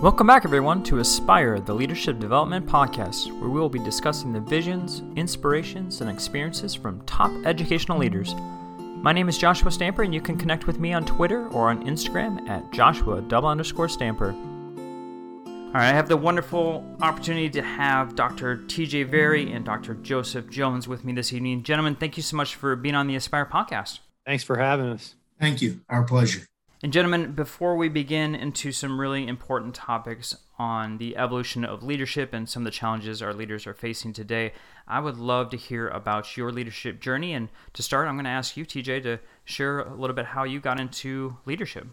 Welcome back, everyone, to Aspire, the Leadership Development Podcast, where we will be discussing the visions, inspirations, and experiences from top educational leaders. My name is Joshua Stamper, and you can connect with me on Twitter or on Instagram at Joshua double underscore Stamper. All right, I have the wonderful opportunity to have Dr. TJ Vari and Dr. Joseph Jones with me this evening. Gentlemen, thank you so much for being on the Aspire podcast. Thanks for having us. Thank you. Our pleasure. And, gentlemen, before we begin into some really important topics on the evolution of leadership and some of the challenges our leaders are facing today, I would love to hear about your leadership journey. And to start, I'm going to ask you, TJ, to share a little bit how you got into leadership.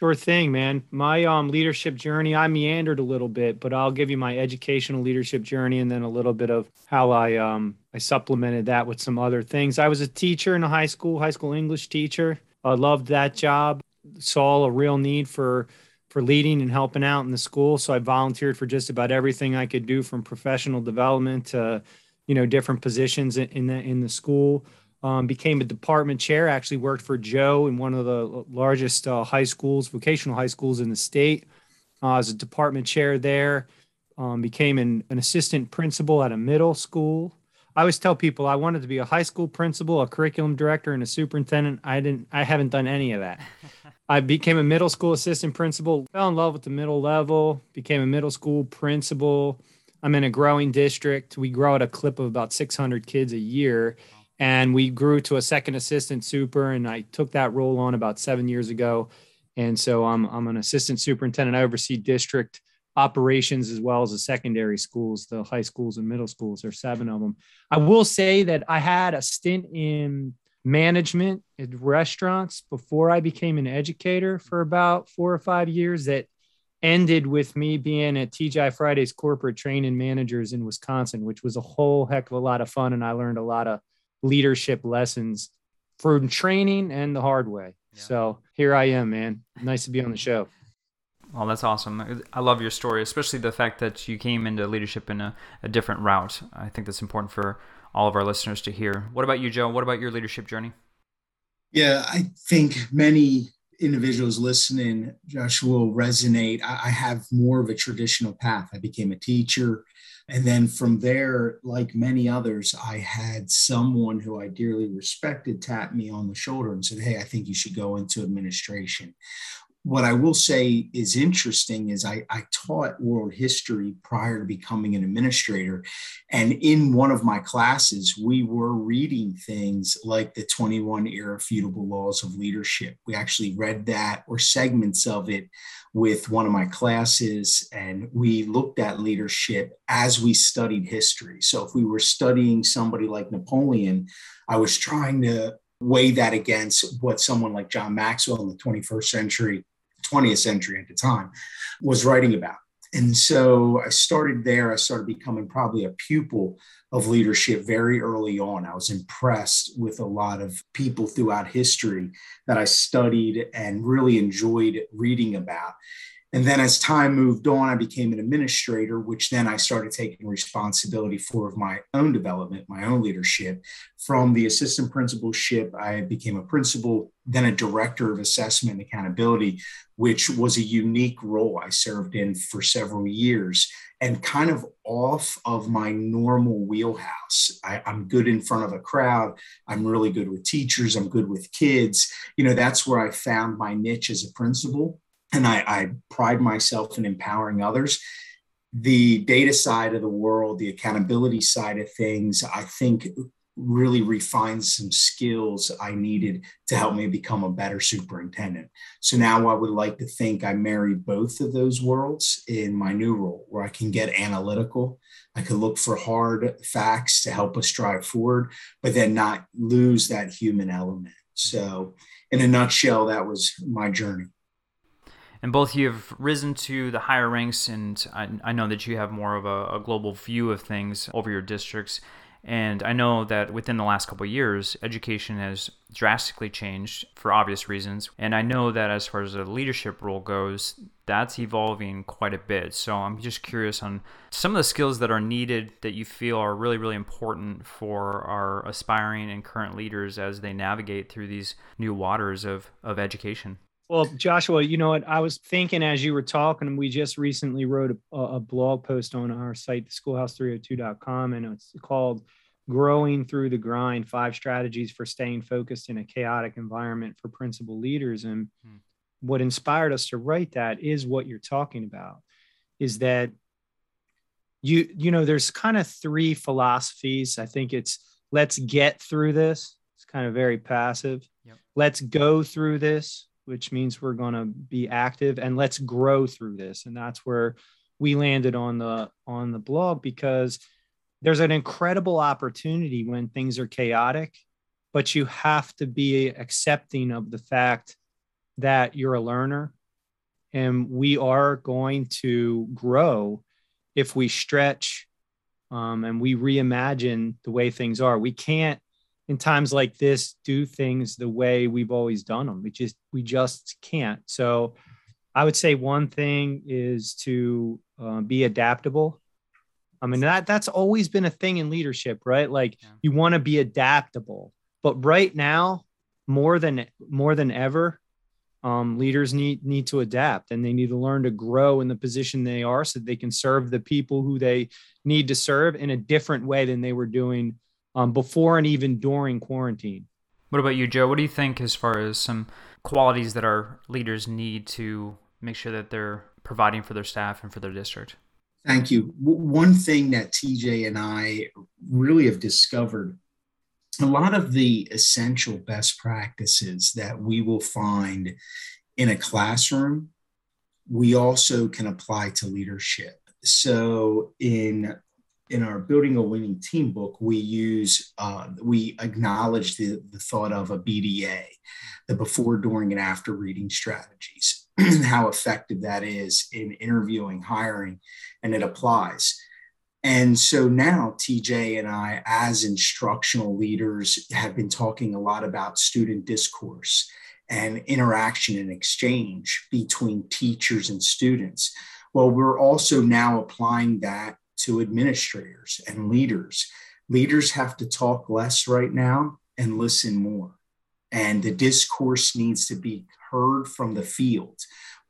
Sure thing, man. My um, leadership journey, I meandered a little bit, but I'll give you my educational leadership journey and then a little bit of how I um, I supplemented that with some other things. I was a teacher in a high school, high school English teacher. I loved that job. Saw a real need for for leading and helping out in the school, so I volunteered for just about everything I could do, from professional development to, you know, different positions in, the in the school. Um, became a department chair. Actually worked for Joe in one of the largest uh, high schools, vocational high schools in the state. Uh, as a department chair there. Um, became an, an assistant principal at a middle school I always tell people I wanted to be a high school principal, a curriculum director, and a superintendent. I didn't. I haven't done any of that. I became a middle school assistant principal. Fell in love with the middle level. Became a middle school principal. I'm in a growing district. We grow at a clip of about 600 kids a year, and we grew to a second assistant super. And I took that role on about seven years ago. And so I'm I'm an assistant superintendent. I oversee district operations as well as the secondary schools, the high schools and middle schools. There's seven of them. I will say that I had a stint in management at restaurants before I became an educator for about four or five years that ended with me being at TGI Fridays corporate training managers in Wisconsin, which was a whole heck of a lot of fun. And I learned a lot of leadership lessons from training and the hard way. Yeah. So here I am, man. Nice to be on the show. Well, that's awesome. I love your story, especially the fact that you came into leadership in a, a different route. I think that's important for all of our listeners to hear. What about you, Joe? What about your leadership journey? Yeah, I think many individuals listening, Joshua, will resonate. I have more of a traditional path. I became a teacher. And then from there, like many others, I had someone who I dearly respected tap me on the shoulder and said, Hey, I think you should go into administration what I will say is interesting is I, I, taught world history prior to becoming an administrator. And in one of my classes, we were reading things like the 21 irrefutable laws of leadership. We actually read that or segments of it with one of my classes. And we looked at leadership as we studied history. So if we were studying somebody like Napoleon, I was trying to weigh that against what someone like John Maxwell in the 21st century 20th century at the time, was writing about. And so I started there. I started becoming probably a pupil of leadership very early on. I was impressed with a lot of people throughout history that I studied and really enjoyed reading about. And then as time moved on, I became an administrator, which then I started taking responsibility for of my own development, my own leadership. From the assistant principalship, I became a principal, then a director of assessment and accountability, which was a unique role I served in for several years and kind of off of my normal wheelhouse. I, am good in front of a crowd. I'm really good with teachers. I'm good with kids. You know, that's where I found my niche as a principal and I, I pride myself in empowering others. The data side of the world, the accountability side of things, I think really refined some skills I needed to help me become a better superintendent. So now I would like to think I marry both of those worlds in my new role, where I can get analytical. I can look for hard facts to help us drive forward, but then not lose that human element. So, in a nutshell, that was my journey and both you have risen to the higher ranks and I, I know that you have more of a, a, global view of things over your districts. And i know that within the last couple years education has drastically changed for obvious reasons. And i know that as far as the leadership role goes that's evolving quite a bit. So i'm just curious on some of the skills that are needed that you feel are really really important for our aspiring and current leaders as they navigate through these new waters of, of education Well, Joshua, you know what? I was thinking as you were talking, we just recently wrote a, a blog post on our site, schoolhouse302.com, and it's called Growing Through the Grind Five Strategies for Staying Focused in a Chaotic Environment for Principal Leaders. And hmm. what inspired us to write that is what you're talking about is that you, you know, there's kind of three philosophies. I think it's let's get through this. It's kind of very passive. Yep. Let's go through this which means we're going to be active and let's grow through this. And that's where we landed on the on the blog because there's an incredible opportunity when things are chaotic but you have to be accepting of the fact that you're a learner and we are going to grow if we stretch um, and we reimagine the way things are. We can't in times like this do things the way we've always done them we just we just can't. So i would say one thing is to uh, be adaptable. I mean that that's always been a thing in leadership right? Like yeah. you want to be adaptable. But right now more than more than ever um, leaders need need to adapt and they need to learn to grow in the position they are so they can serve the people who they need to serve in a different way than they were doing um, before and even during quarantine. What about you, Joe? What do you think as far as some qualities that our leaders need to make sure that they're providing for their staff and for their district? Thank you. One thing that TJ and I really have discovered a lot of the essential best practices that we will find in a classroom, we also can apply to leadership. So, in in our building a winning team book, we use uh, we acknowledge the, the thought of a BDA, the before, during, and after reading strategies, how effective that is in interviewing, hiring, and it applies. And so now TJ and I, as instructional leaders, have been talking a lot about student discourse and interaction and exchange between teachers and students. Well, we're also now applying that to administrators and leaders. Leaders have to talk less right now and listen more. And the discourse needs to be heard from the field.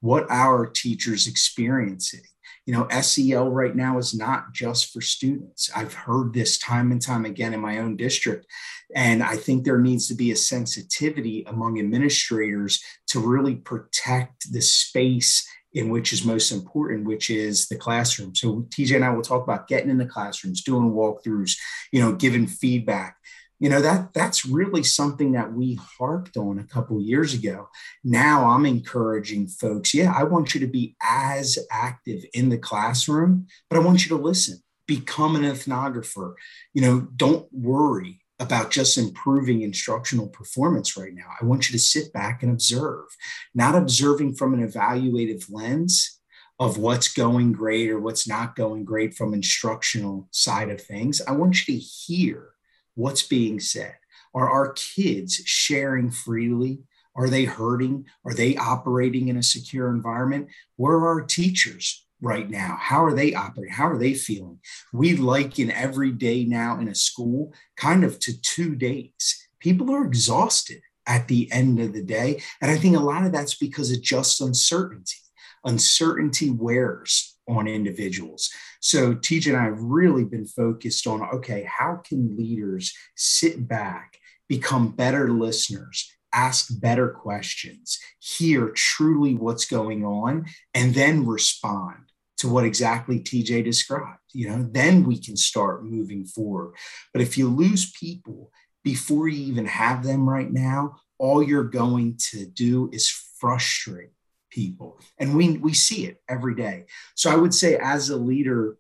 What our teachers experiencing. You know, SEL right now is not just for students. I've heard this time and time again in my own district. And I think there needs to be a sensitivity among administrators to really protect the space in which is most important, which is the classroom. So TJ and I will talk about getting in the classrooms, doing walkthroughs, you know, giving feedback. You know, that that's really something that we harped on a couple years ago. Now I'm encouraging folks, yeah, I want you to be as active in the classroom, but I want you to listen. Become an ethnographer. You know, don't worry about just improving instructional performance right now. I want you to sit back and observe, not observing from an evaluative lens of what's going great or what's not going great from instructional side of things. I want you to hear what's being said. Are our kids sharing freely? Are they hurting? Are they operating in a secure environment? Where are our teachers? right now? How are they operating? How are they feeling? We liken every day now in a school kind of to two days. People are exhausted at the end of the day. And I think a lot of that's because of just uncertainty. Uncertainty wears on individuals. So TJ and I have really been focused on okay, how can leaders sit back, become better listeners, ask better questions, hear truly what's going on, and then respond to what exactly TJ described. You know, then we can start moving forward. But if you lose people before you even have them right now, all you're going to do is frustrate people. And we we see it every day. So I would say as a leader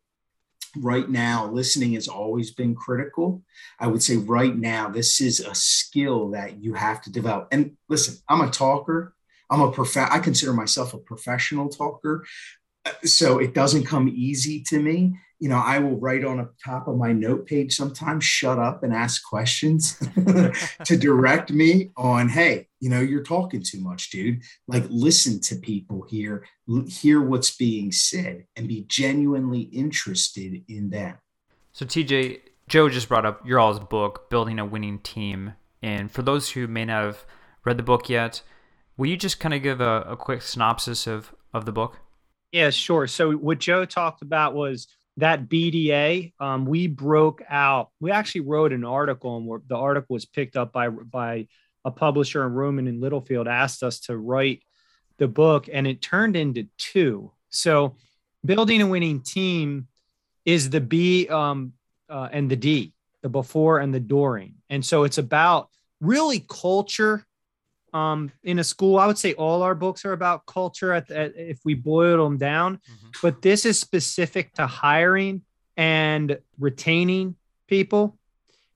right now listening has always been critical i would say right now this is a skill that you have to develop and listen i'm a talker i'm a prof i consider myself a professional talker so it doesn't come easy to me. You know, I will write on the top of my note page sometimes, shut up and ask questions to direct me on, hey, you know, you're talking too much, dude. Like, listen to people here, hear what's being said, and be genuinely interested in them. So, TJ, Joe just brought up your all's book, Building a Winning Team. And for those who may not have read the book yet, Will you just kind of give a, a quick synopsis of, of the book? Yeah, sure. So what Joe talked about was that BDA. Um, we broke out. We actually wrote an article, and the article was picked up by by a publisher in Rowman and Littlefield. Asked us to write the book, and it turned into two. So, building a winning team is the B um, uh, and the D, the before and the during, and so it's about really culture um, in a school. I would say all our books are about culture at, at, if we boil them down, mm-hmm. but this is specific to hiring and retaining people.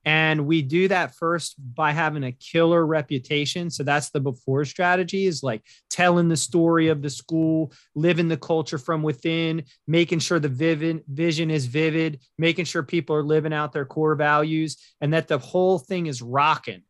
And we do that first by having a killer reputation. So that's the before strategy is like telling the story of the school, living the culture from within, making sure the vivid vision is vivid, making sure people are living out their core values and that the whole thing is rocking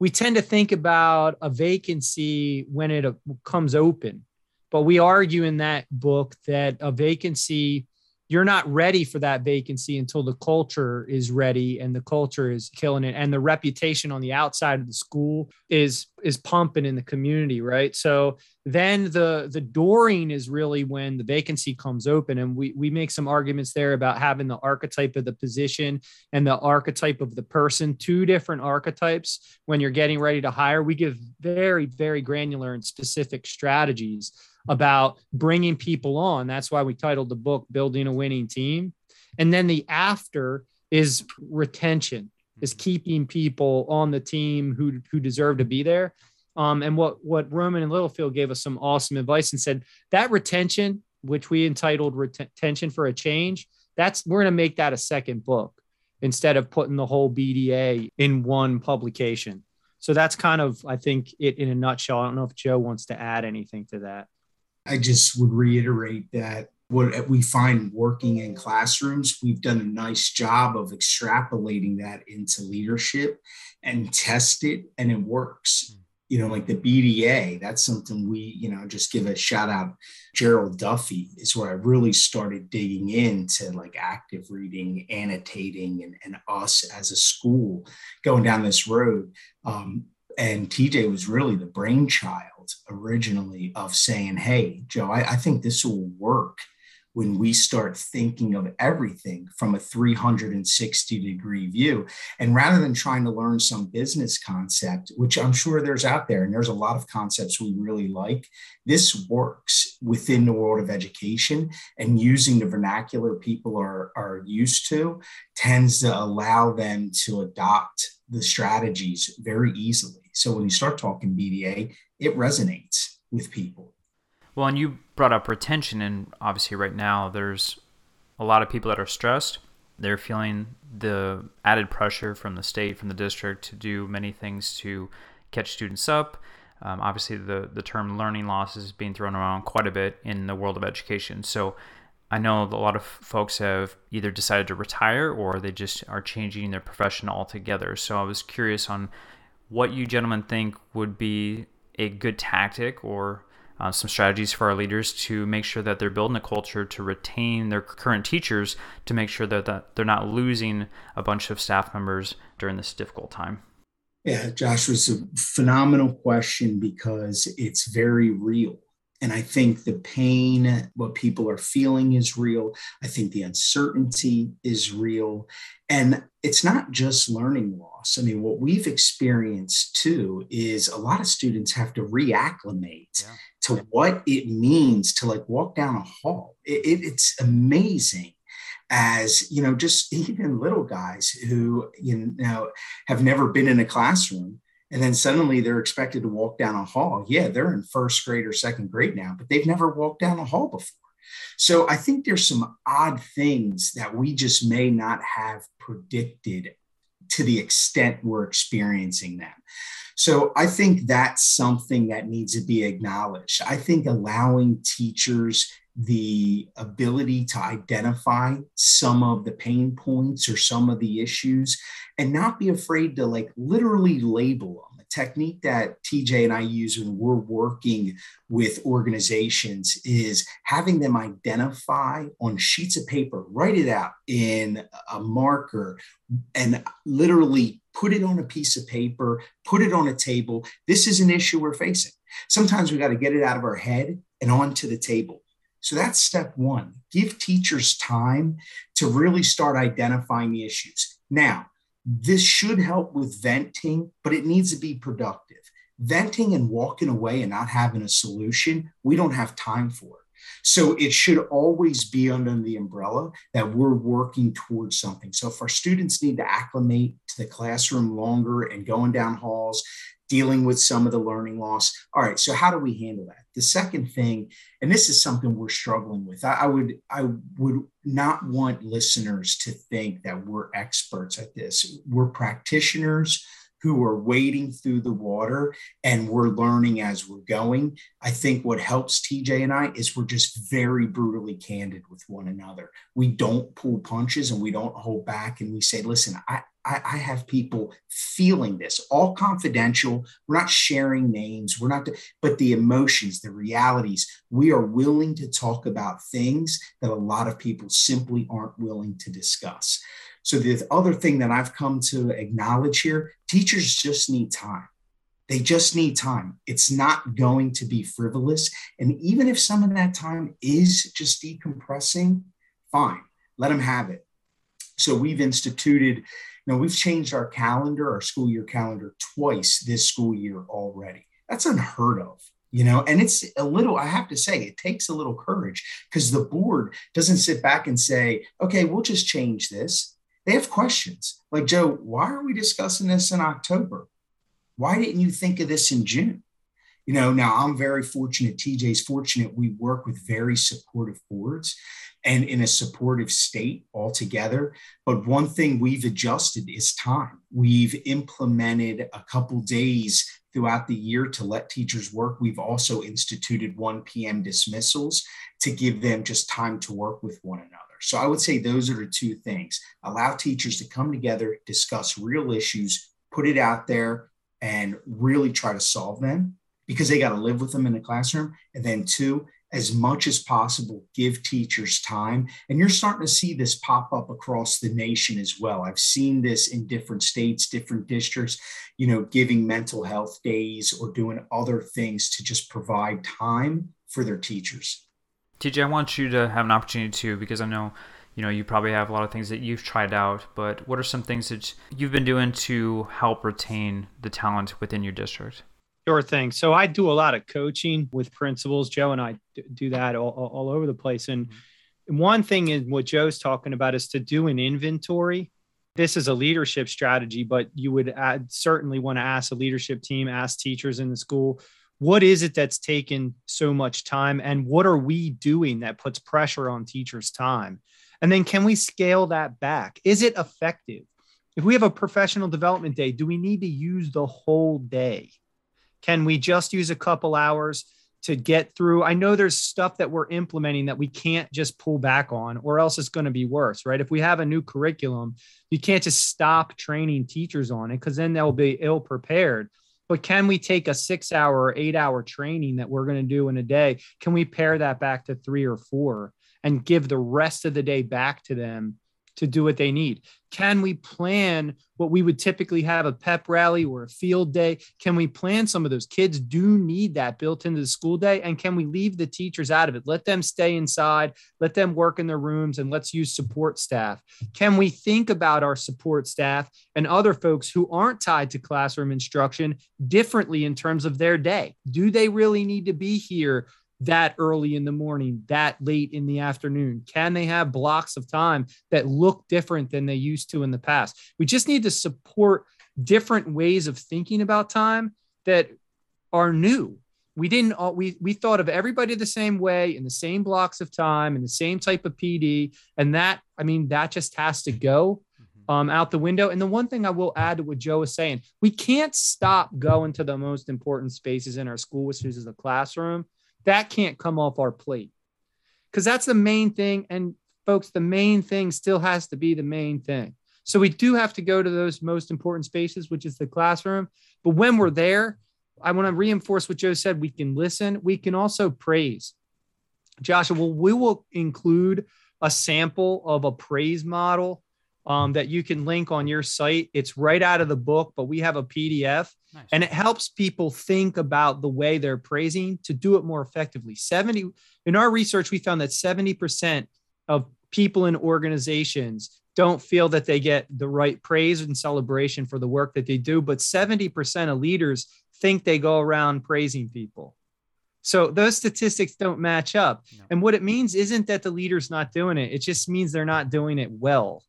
we tend to think about a vacancy when it comes open, but we argue in that book that a vacancy you're not ready for that vacancy until the culture is ready and the culture is killing it. And the reputation on the outside of the school is is pumping in the community right? So then the the during is really when the vacancy comes open. And we we make some arguments there about having the archetype of the position and the archetype of the person. Two different archetypes when you're getting ready to hire. We give very very granular and specific strategies about bringing people on. That's why we titled the book Building a Winning Team. And then the after is retention, is keeping people on the team who who deserve to be there. Um, and what what Rowman and Littlefield gave us some awesome advice and said that retention, which we entitled Retention for a Change, that's we're going to make that a second book instead of putting the whole BDA in one publication. So that's kind of, I think, it in a nutshell. I don't know if Joe wants to add anything to that. I just would reiterate that what we find working in classrooms, we've done a nice job of extrapolating that into leadership and test it, and it works. You know, like the BDA, that's something we, you know, just give a shout out. Gerald Duffy is where I really started digging into like active reading, annotating, and, and us as a school going down this road. Um, and TJ was really the brainchild originally of saying, Hey, Joe, I, I think this will work when we start thinking of everything from a 360 degree view. And rather than trying to learn some business concept, which I'm sure there's out there, and there's a lot of concepts we really like, this works within the world of education and using the vernacular people are, are used to tends to allow them to adopt the strategies very easily. So when you start talking BDA, it resonates with people. Well, and you brought up retention, and obviously, right now, there's a lot of people that are stressed. They're feeling the added pressure from the state, from the district to do many things to catch students up. Um, obviously, the, the term learning loss is being thrown around quite a bit in the world of education. So, I know a lot of folks have either decided to retire or they just are changing their profession altogether. So I was curious on what you gentlemen think would be a good tactic or uh, some strategies for our leaders to make sure that they're building a culture to retain their current teachers to make sure that, that they're not losing a bunch of staff members during this difficult time. Yeah, Josh was a phenomenal question because it's very real. And I think the pain, what people are feeling is real. I think the uncertainty is real. And it's not just learning loss. I mean, what we've experienced too is a lot of students have to reacclimate yeah. to what it means to like walk down a hall. It, it, it's amazing as you know just even little guys who you know have never been in a classroom and then suddenly they're expected to walk down a hall. Yeah, they're in first grade or second grade now, but they've never walked down a hall before. So I think there's some odd things that we just may not have predicted to the extent we're experiencing them. So I think that's something that needs to be acknowledged. I think allowing teachers the ability to identify some of the pain points or some of the issues and not be afraid to like literally label them A technique that TJ and I use when we're working with organizations is having them identify on sheets of paper, write it out in a marker, and literally put it on a piece of paper, put it on a table. This is an issue we're facing. Sometimes we got to get it out of our head and onto the table. So that's step one. Give teachers time to really start identifying the issues. Now, this should help with venting, but it needs to be productive. Venting and walking away and not having a solution, we don't have time for it. So it should always be under the umbrella that we're working towards something. So if our students need to acclimate to the classroom longer and going down halls, dealing with some of the learning loss. All right, so how do we handle that? The second thing, and this is something we're struggling with. I, I, would I would not want listeners to think that we're experts at this. We're practitioners who are wading through the water and we're learning as we're going. I think what helps TJ and I is we're just very brutally candid with one another. We don't pull punches and we don't hold back and we say, listen, I, I, have people feeling this, all confidential. We're not sharing names. We're not, but the emotions, the realities, we are willing to talk about things that a lot of people simply aren't willing to discuss. So the other thing that I've come to acknowledge here, teachers just need time. They just need time. It's not going to be frivolous. And even if some of that time is just decompressing, fine, let them have it. So we've instituted, you know, we've changed our calendar, our school year calendar twice this school year already. That's unheard of you know and it's a little i have to say it takes a little courage because the board doesn't sit back and say okay we'll just change this they have questions like, Joe, why are we discussing this in October? Why didn't you think of this in June? You know, now I'm very fortunate, TJ's fortunate. We work with very supportive boards and in a supportive state altogether. But one thing we've adjusted is time. We've implemented a couple days throughout the year to let teachers work. We've also instituted 1 p.m. dismissals to give them just time to work with one another. So I would say those are the two things allow teachers to come together, discuss real issues, put it out there, and really try to solve them because they got to live with them in the classroom. And then, two, as much as possible, give teachers time. And you're starting to see this pop up across the nation as well. I've seen this in different states, different districts, you know, giving mental health days or doing other things to just provide time for their teachers. TJ, I want you to have an opportunity too, because I know, you know, you probably have a lot of things that you've tried out. But what are some things that you've been doing to help retain the talent within your district? Sure thing. So I do a lot of coaching with principals. Joe and I do that all, all over the place. And mm-hmm. one thing is what Joe's talking about is to do an inventory. This is a leadership strategy, but you would add, certainly want to ask a leadership team, ask teachers in the school, what is it that's taken so much time and what are we doing that puts pressure on teachers time? And then can we scale that back? Is it effective? If we have a professional development day do we need to use the whole day? Can we just use a couple hours to get through? I know there's stuff that we're implementing that we can't just pull back on or else it's going to be worse right? If we have a new curriculum you can't just stop training teachers on it because then they'll be ill prepared but can we take a six hour or eight hour training that we're going to do in a day? Can we pare that back to three or four and give the rest of the day back to them to do what they need? Can we plan what we would typically have a pep rally or a field day? Can we plan some of those? Kids do need that built into the school day. And can we leave the teachers out of it? Let them stay inside, let them work in their rooms, and let's use support staff. Can we think about our support staff and other folks who aren't tied to classroom instruction differently in terms of their day? Do they really need to be here that early in the morning, that late in the afternoon? Can they have blocks of time that look different than they used to in the past? We just need to support different ways of thinking about time that are new. We didn't all, we we thought of everybody the same way in the same blocks of time and the same type of PD and that I mean that just has to go mm-hmm. um, out the window. And the one thing I will add to what Joe was saying, we can't stop going to the most important spaces in our school, which is the classroom that can't come off our plate because that's the main thing. And folks, the main thing still has to be the main thing. So we do have to go to those most important spaces, which is the classroom. But when we're there, I want to reinforce what Joe said. We can listen. We can also praise. Joshua, well, we will include a sample of a praise model um, that you can link on your site. It's right out of the book, but we have a PDF nice. and it helps people think about the way they're praising to do it more effectively. 70 in our research, we found that 70% of people in organizations don't feel that they get the right praise and celebration for the work that they do, but 70% of leaders think they go around praising people. So those statistics don't match up. No. And what it means isn't that the leader's not doing it, it just means they're not doing it well.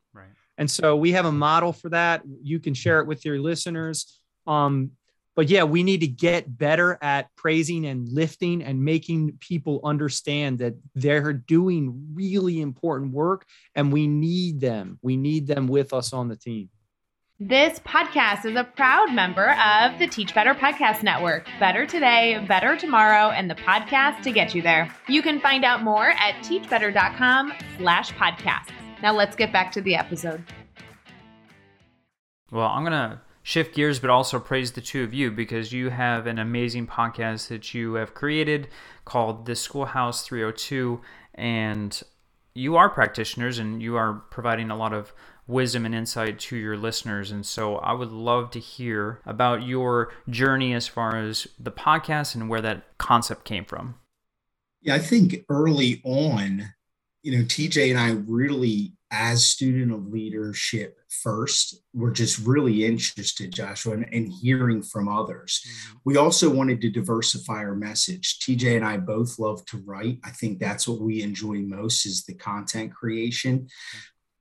And so we have a model for that. You can share it with your listeners. Um, but yeah, we need to get better at praising and lifting and making people understand that they're doing really important work and we need them. We need them with us on the team. This podcast is a proud member of the Teach Better Podcast Network. Better today, better tomorrow, and the podcast to get you there. You can find out more at teachbetter.com slash podcasts. Now let's get back to the episode. Well, I'm going to shift gears, but also praise the two of you because you have an amazing podcast that you have created called The Schoolhouse 302. And you are practitioners and you are providing a lot of wisdom and insight to your listeners. And so I would love to hear about your journey as far as the podcast and where that concept came from. Yeah, I think early on, you know, TJ and I really, as student of leadership first, were just really interested, Joshua, in, in hearing from others. Mm-hmm. We also wanted to diversify our message. TJ and I both love to write. I think that's what we enjoy most is the content creation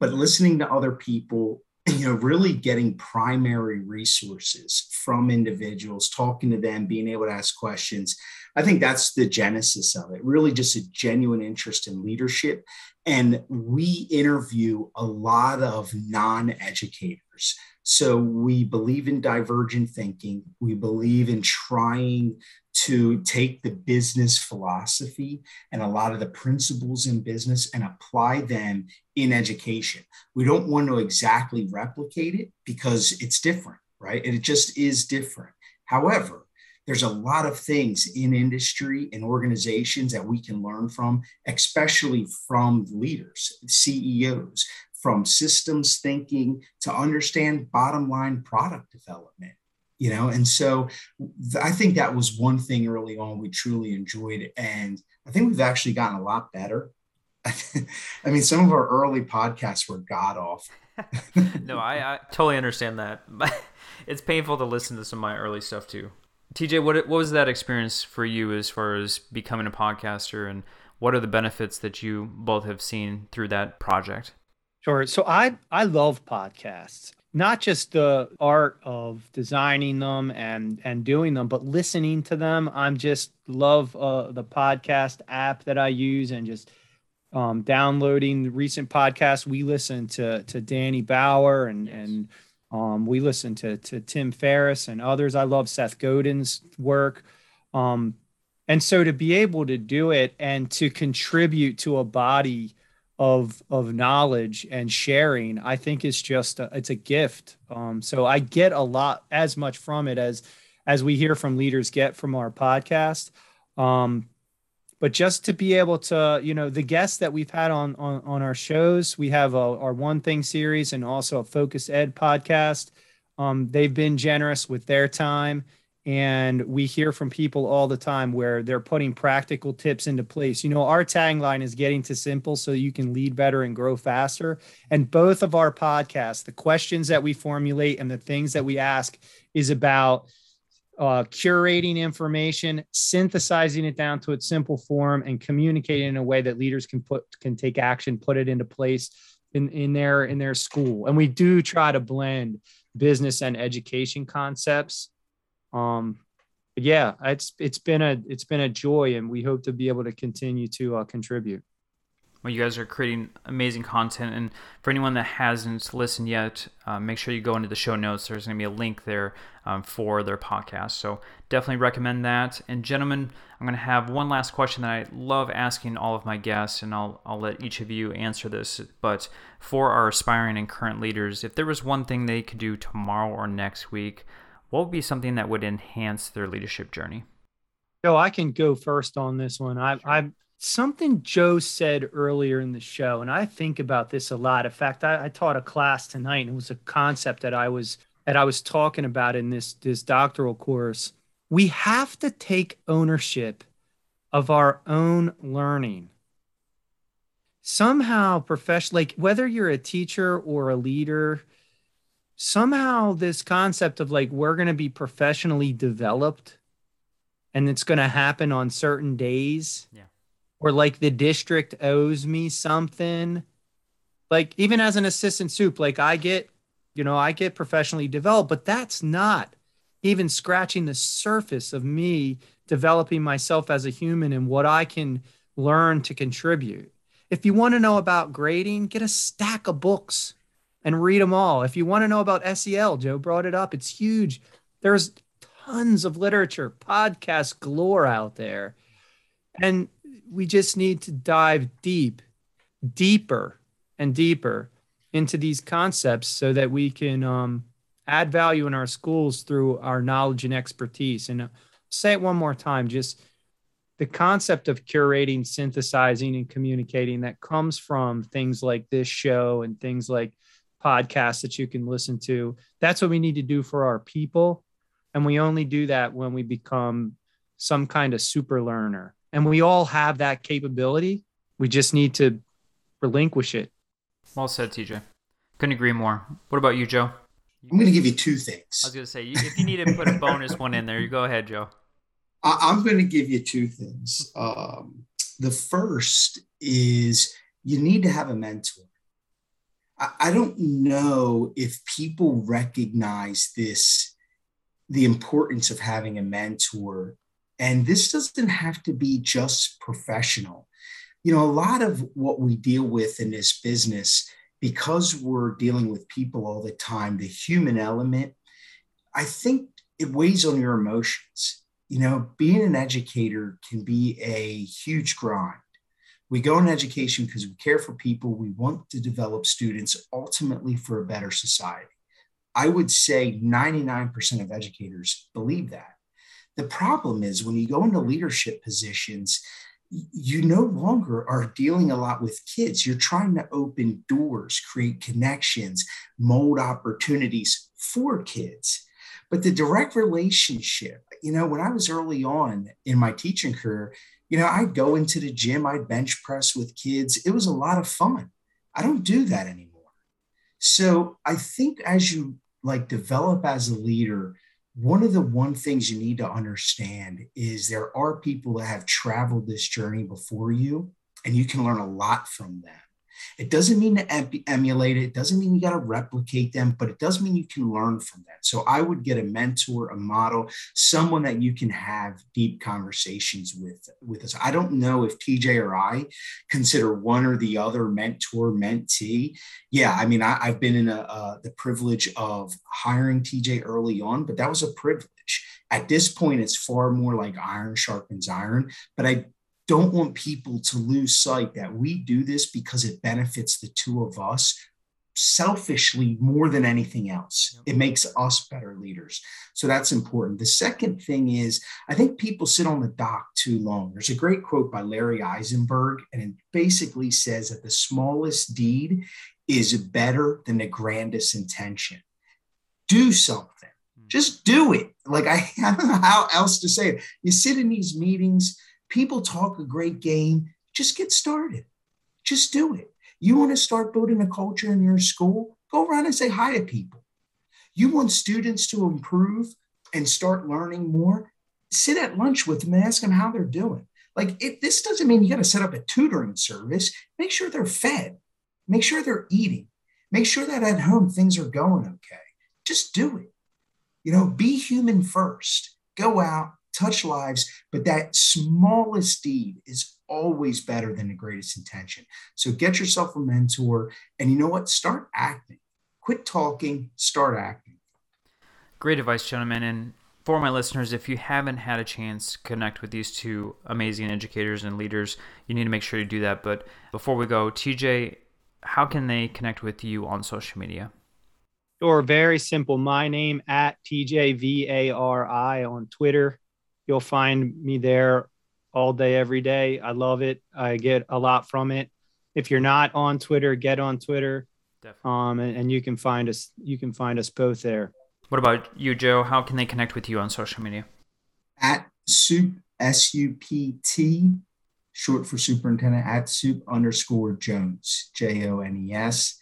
but listening to other people you know really getting primary resources from individuals talking to them being able to ask questions. I think that's the genesis of it really just a genuine interest in leadership. And we interview a lot of non-educators so we believe in divergent thinking we believe in trying to take the business philosophy and a lot of the principles in business and apply them in education. We don't want to exactly replicate it because it's different, right? And it just is different. However, there's a lot of things in industry and organizations that we can learn from, especially from leaders, CEOs, from systems thinking to understand bottom line product development you know? And so i think that was one thing early on we truly enjoyed and i think we've actually gotten a lot better. I mean some of our early podcasts were god off no I, I totally understand that it's painful to listen to some of my early stuff too. Tj what, what was that experience for you as far as becoming a podcaster and what are the benefits that you both have seen through that project Sure. So I I love podcasts not just the art of designing them and and doing them but listening to them i'm just love uh, the podcast app that i use and just um, downloading the recent podcasts we listen to to danny bauer and yes. and um, we listen to to tim ferriss and others i love seth godin's work um, and so to be able to do it and to contribute to a body of of knowledge and sharing i think it's just a, it's a gift. Um, so i get a lot as much from it as as we hear from leaders get from our podcast. Um, but just to be able to you know the guests that we've had on on, on our shows we have a, our one thing series and also a focus ed podcast. Um, they've been generous with their time and we hear from people all the time where they're putting practical tips into place. You know, our tagline is getting to simple so you can lead better and grow faster. And both of our podcasts, the questions that we formulate and the things that we ask is about uh, curating information, synthesizing it down to its simple form, and communicating in a way that leaders can put can take action, put it into place in in their in their school. And we do try to blend business and education concepts um, but yeah, it's it's been a it's been a joy, and we hope to be able to continue to uh, contribute. Well, you guys are creating amazing content. And for anyone that hasn't listened yet, uh, make sure you go into the show notes. There's going to be a link there um, for their podcast. So definitely recommend that. And, gentlemen, I'm going to have one last question that I love asking all of my guests, and I'll, I'll let each of you answer this. But for our aspiring and current leaders, if there was one thing they could do tomorrow or next week, what would be something that would enhance their leadership journey? Joe, I can go first on this one. I, I something Joe said earlier in the show, and I think about this a lot. In fact, I, I, taught a class tonight, and it was a concept that I was that I was talking about in this this doctoral course. We have to take ownership of our own learning. Somehow, profession like whether you're a teacher or a leader, somehow this concept of like we're going to be professionally developed and it's going to happen on certain days. Yeah or like the district owes me something. Like even as an assistant soup, like I get, you know, I get professionally developed, but that's not even scratching the surface of me developing myself as a human and what I can learn to contribute. If you want to know about grading, get a stack of books and read them all. If you want to know about SEL, Joe brought it up. It's huge. There's tons of literature, podcast galore out there. And we just need to dive deep, deeper and deeper into these concepts so that we can um, add value in our schools through our knowledge and expertise. And uh, say it one more time just the concept of curating, synthesizing, and communicating that comes from things like this show and things like podcasts that you can listen to. That's what we need to do for our people. And we only do that when we become some kind of super learner and we all have that capability. We just need to relinquish it. Well said, TJ. Couldn't agree more. What about you, Joe? I'm going to give you two things. I was going to say, if you need to put a bonus one in there, you go ahead, Joe. I'm going to give you two things. Um, the first is you need to have a mentor. I don't know if people recognize this, the importance of having a mentor and this doesn't have to be just professional. You know, a lot of what we deal with in this business, because we're dealing with people all the time, the human element, I think it weighs on your emotions. You know, being an educator can be a huge grind. We go in education because we care for people. We want to develop students ultimately for a better society. I would say 99% of educators believe that. The problem is when you go into leadership positions, you no longer are dealing a lot with kids. You're trying to open doors, create connections, mold opportunities for kids. But the direct relationship, you know, when I was early on in my teaching career, you know, I'd go into the gym, I'd bench press with kids. It was a lot of fun. I don't do that anymore. So I think as you like develop as a leader, one of the one things you need to understand is there are people that have traveled this journey before you and you can learn a lot from them it doesn't mean to em- emulate it. It doesn't mean you got to replicate them, but it does mean you can learn from that. So I would get a mentor, a model, someone that you can have deep conversations with. With us, I don't know if TJ or I consider one or the other mentor, mentee. Yeah, I mean, I, have been in a, uh, the privilege of hiring TJ early on, but that was a privilege. At this point, it's far more like iron sharpens iron. But I don't want people to lose sight that we do this because it benefits the two of us selfishly more than anything else. It makes us better leaders. So that's important. The second thing is, I think people sit on the dock too long. There's a great quote by Larry Eisenberg, and it basically says that the smallest deed is better than the grandest intention. Do something. Hmm. Just do it. Like I, I don't know how else to say it. You sit in these meetings, People talk a great game. Just get started. Just do it. You want to start building a culture in your school? Go around and say hi to people. You want students to improve and start learning more? Sit at lunch with them and ask them how they're doing. Like, this doesn't mean you got to set up a tutoring service. Make sure they're fed, make sure they're eating, make sure that at home things are going okay. Just do it. You know, be human first. Go out, touch lives, but that smallest deed is always better than the greatest intention. So get yourself a mentor and you know what? Start acting. Quit talking, start acting. Great advice, gentlemen. And for my listeners, if you haven't had a chance to connect with these two amazing educators and leaders, you need to make sure you do that. But before we go, TJ, how can they connect with you on social media? Or very simple. My name at TJVARI on Twitter. You'll find me there all day, every day. I love it. I get a lot from it. If you're not on Twitter, get on Twitter. Definitely. Um, and, and you can find us. You can find us both there. What about you, Joe? How can they connect with you on social media? At soup S U P T, short for superintendent at soup underscore Jones J O N E S.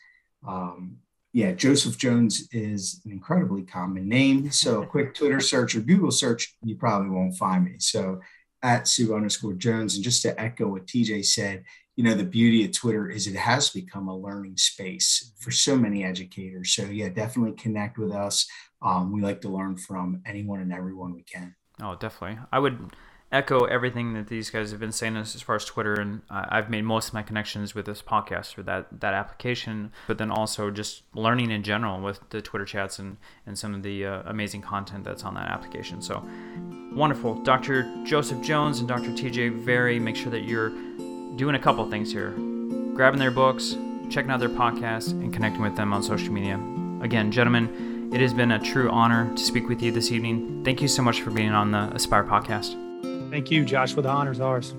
Um, yeah, Joseph Jones is an incredibly common name. So a quick Twitter search or Google search, you probably won't find me. So at Sup underscore Jones. And just to echo what TJ said, you know, the beauty of Twitter is it has become a learning space for so many educators. So yeah, definitely connect with us um, we like to learn from anyone and everyone we can. Oh, definitely. I would echo everything that these guys have been saying as, far as Twitter, and I've made most of my connections with this podcast or that that application, but then also just learning in general with the Twitter chats and and some of the uh, amazing content that's on that application. So wonderful, Dr. Joseph Jones and Dr. TJ Vari. Make sure that you're doing a couple things here, grabbing their books, checking out their podcasts, and connecting with them on social media. Again, gentlemen it has been a true honor to speak with you this evening. Thank you so much for being on the Aspire podcast. Thank you, Joshua. The honor's ours.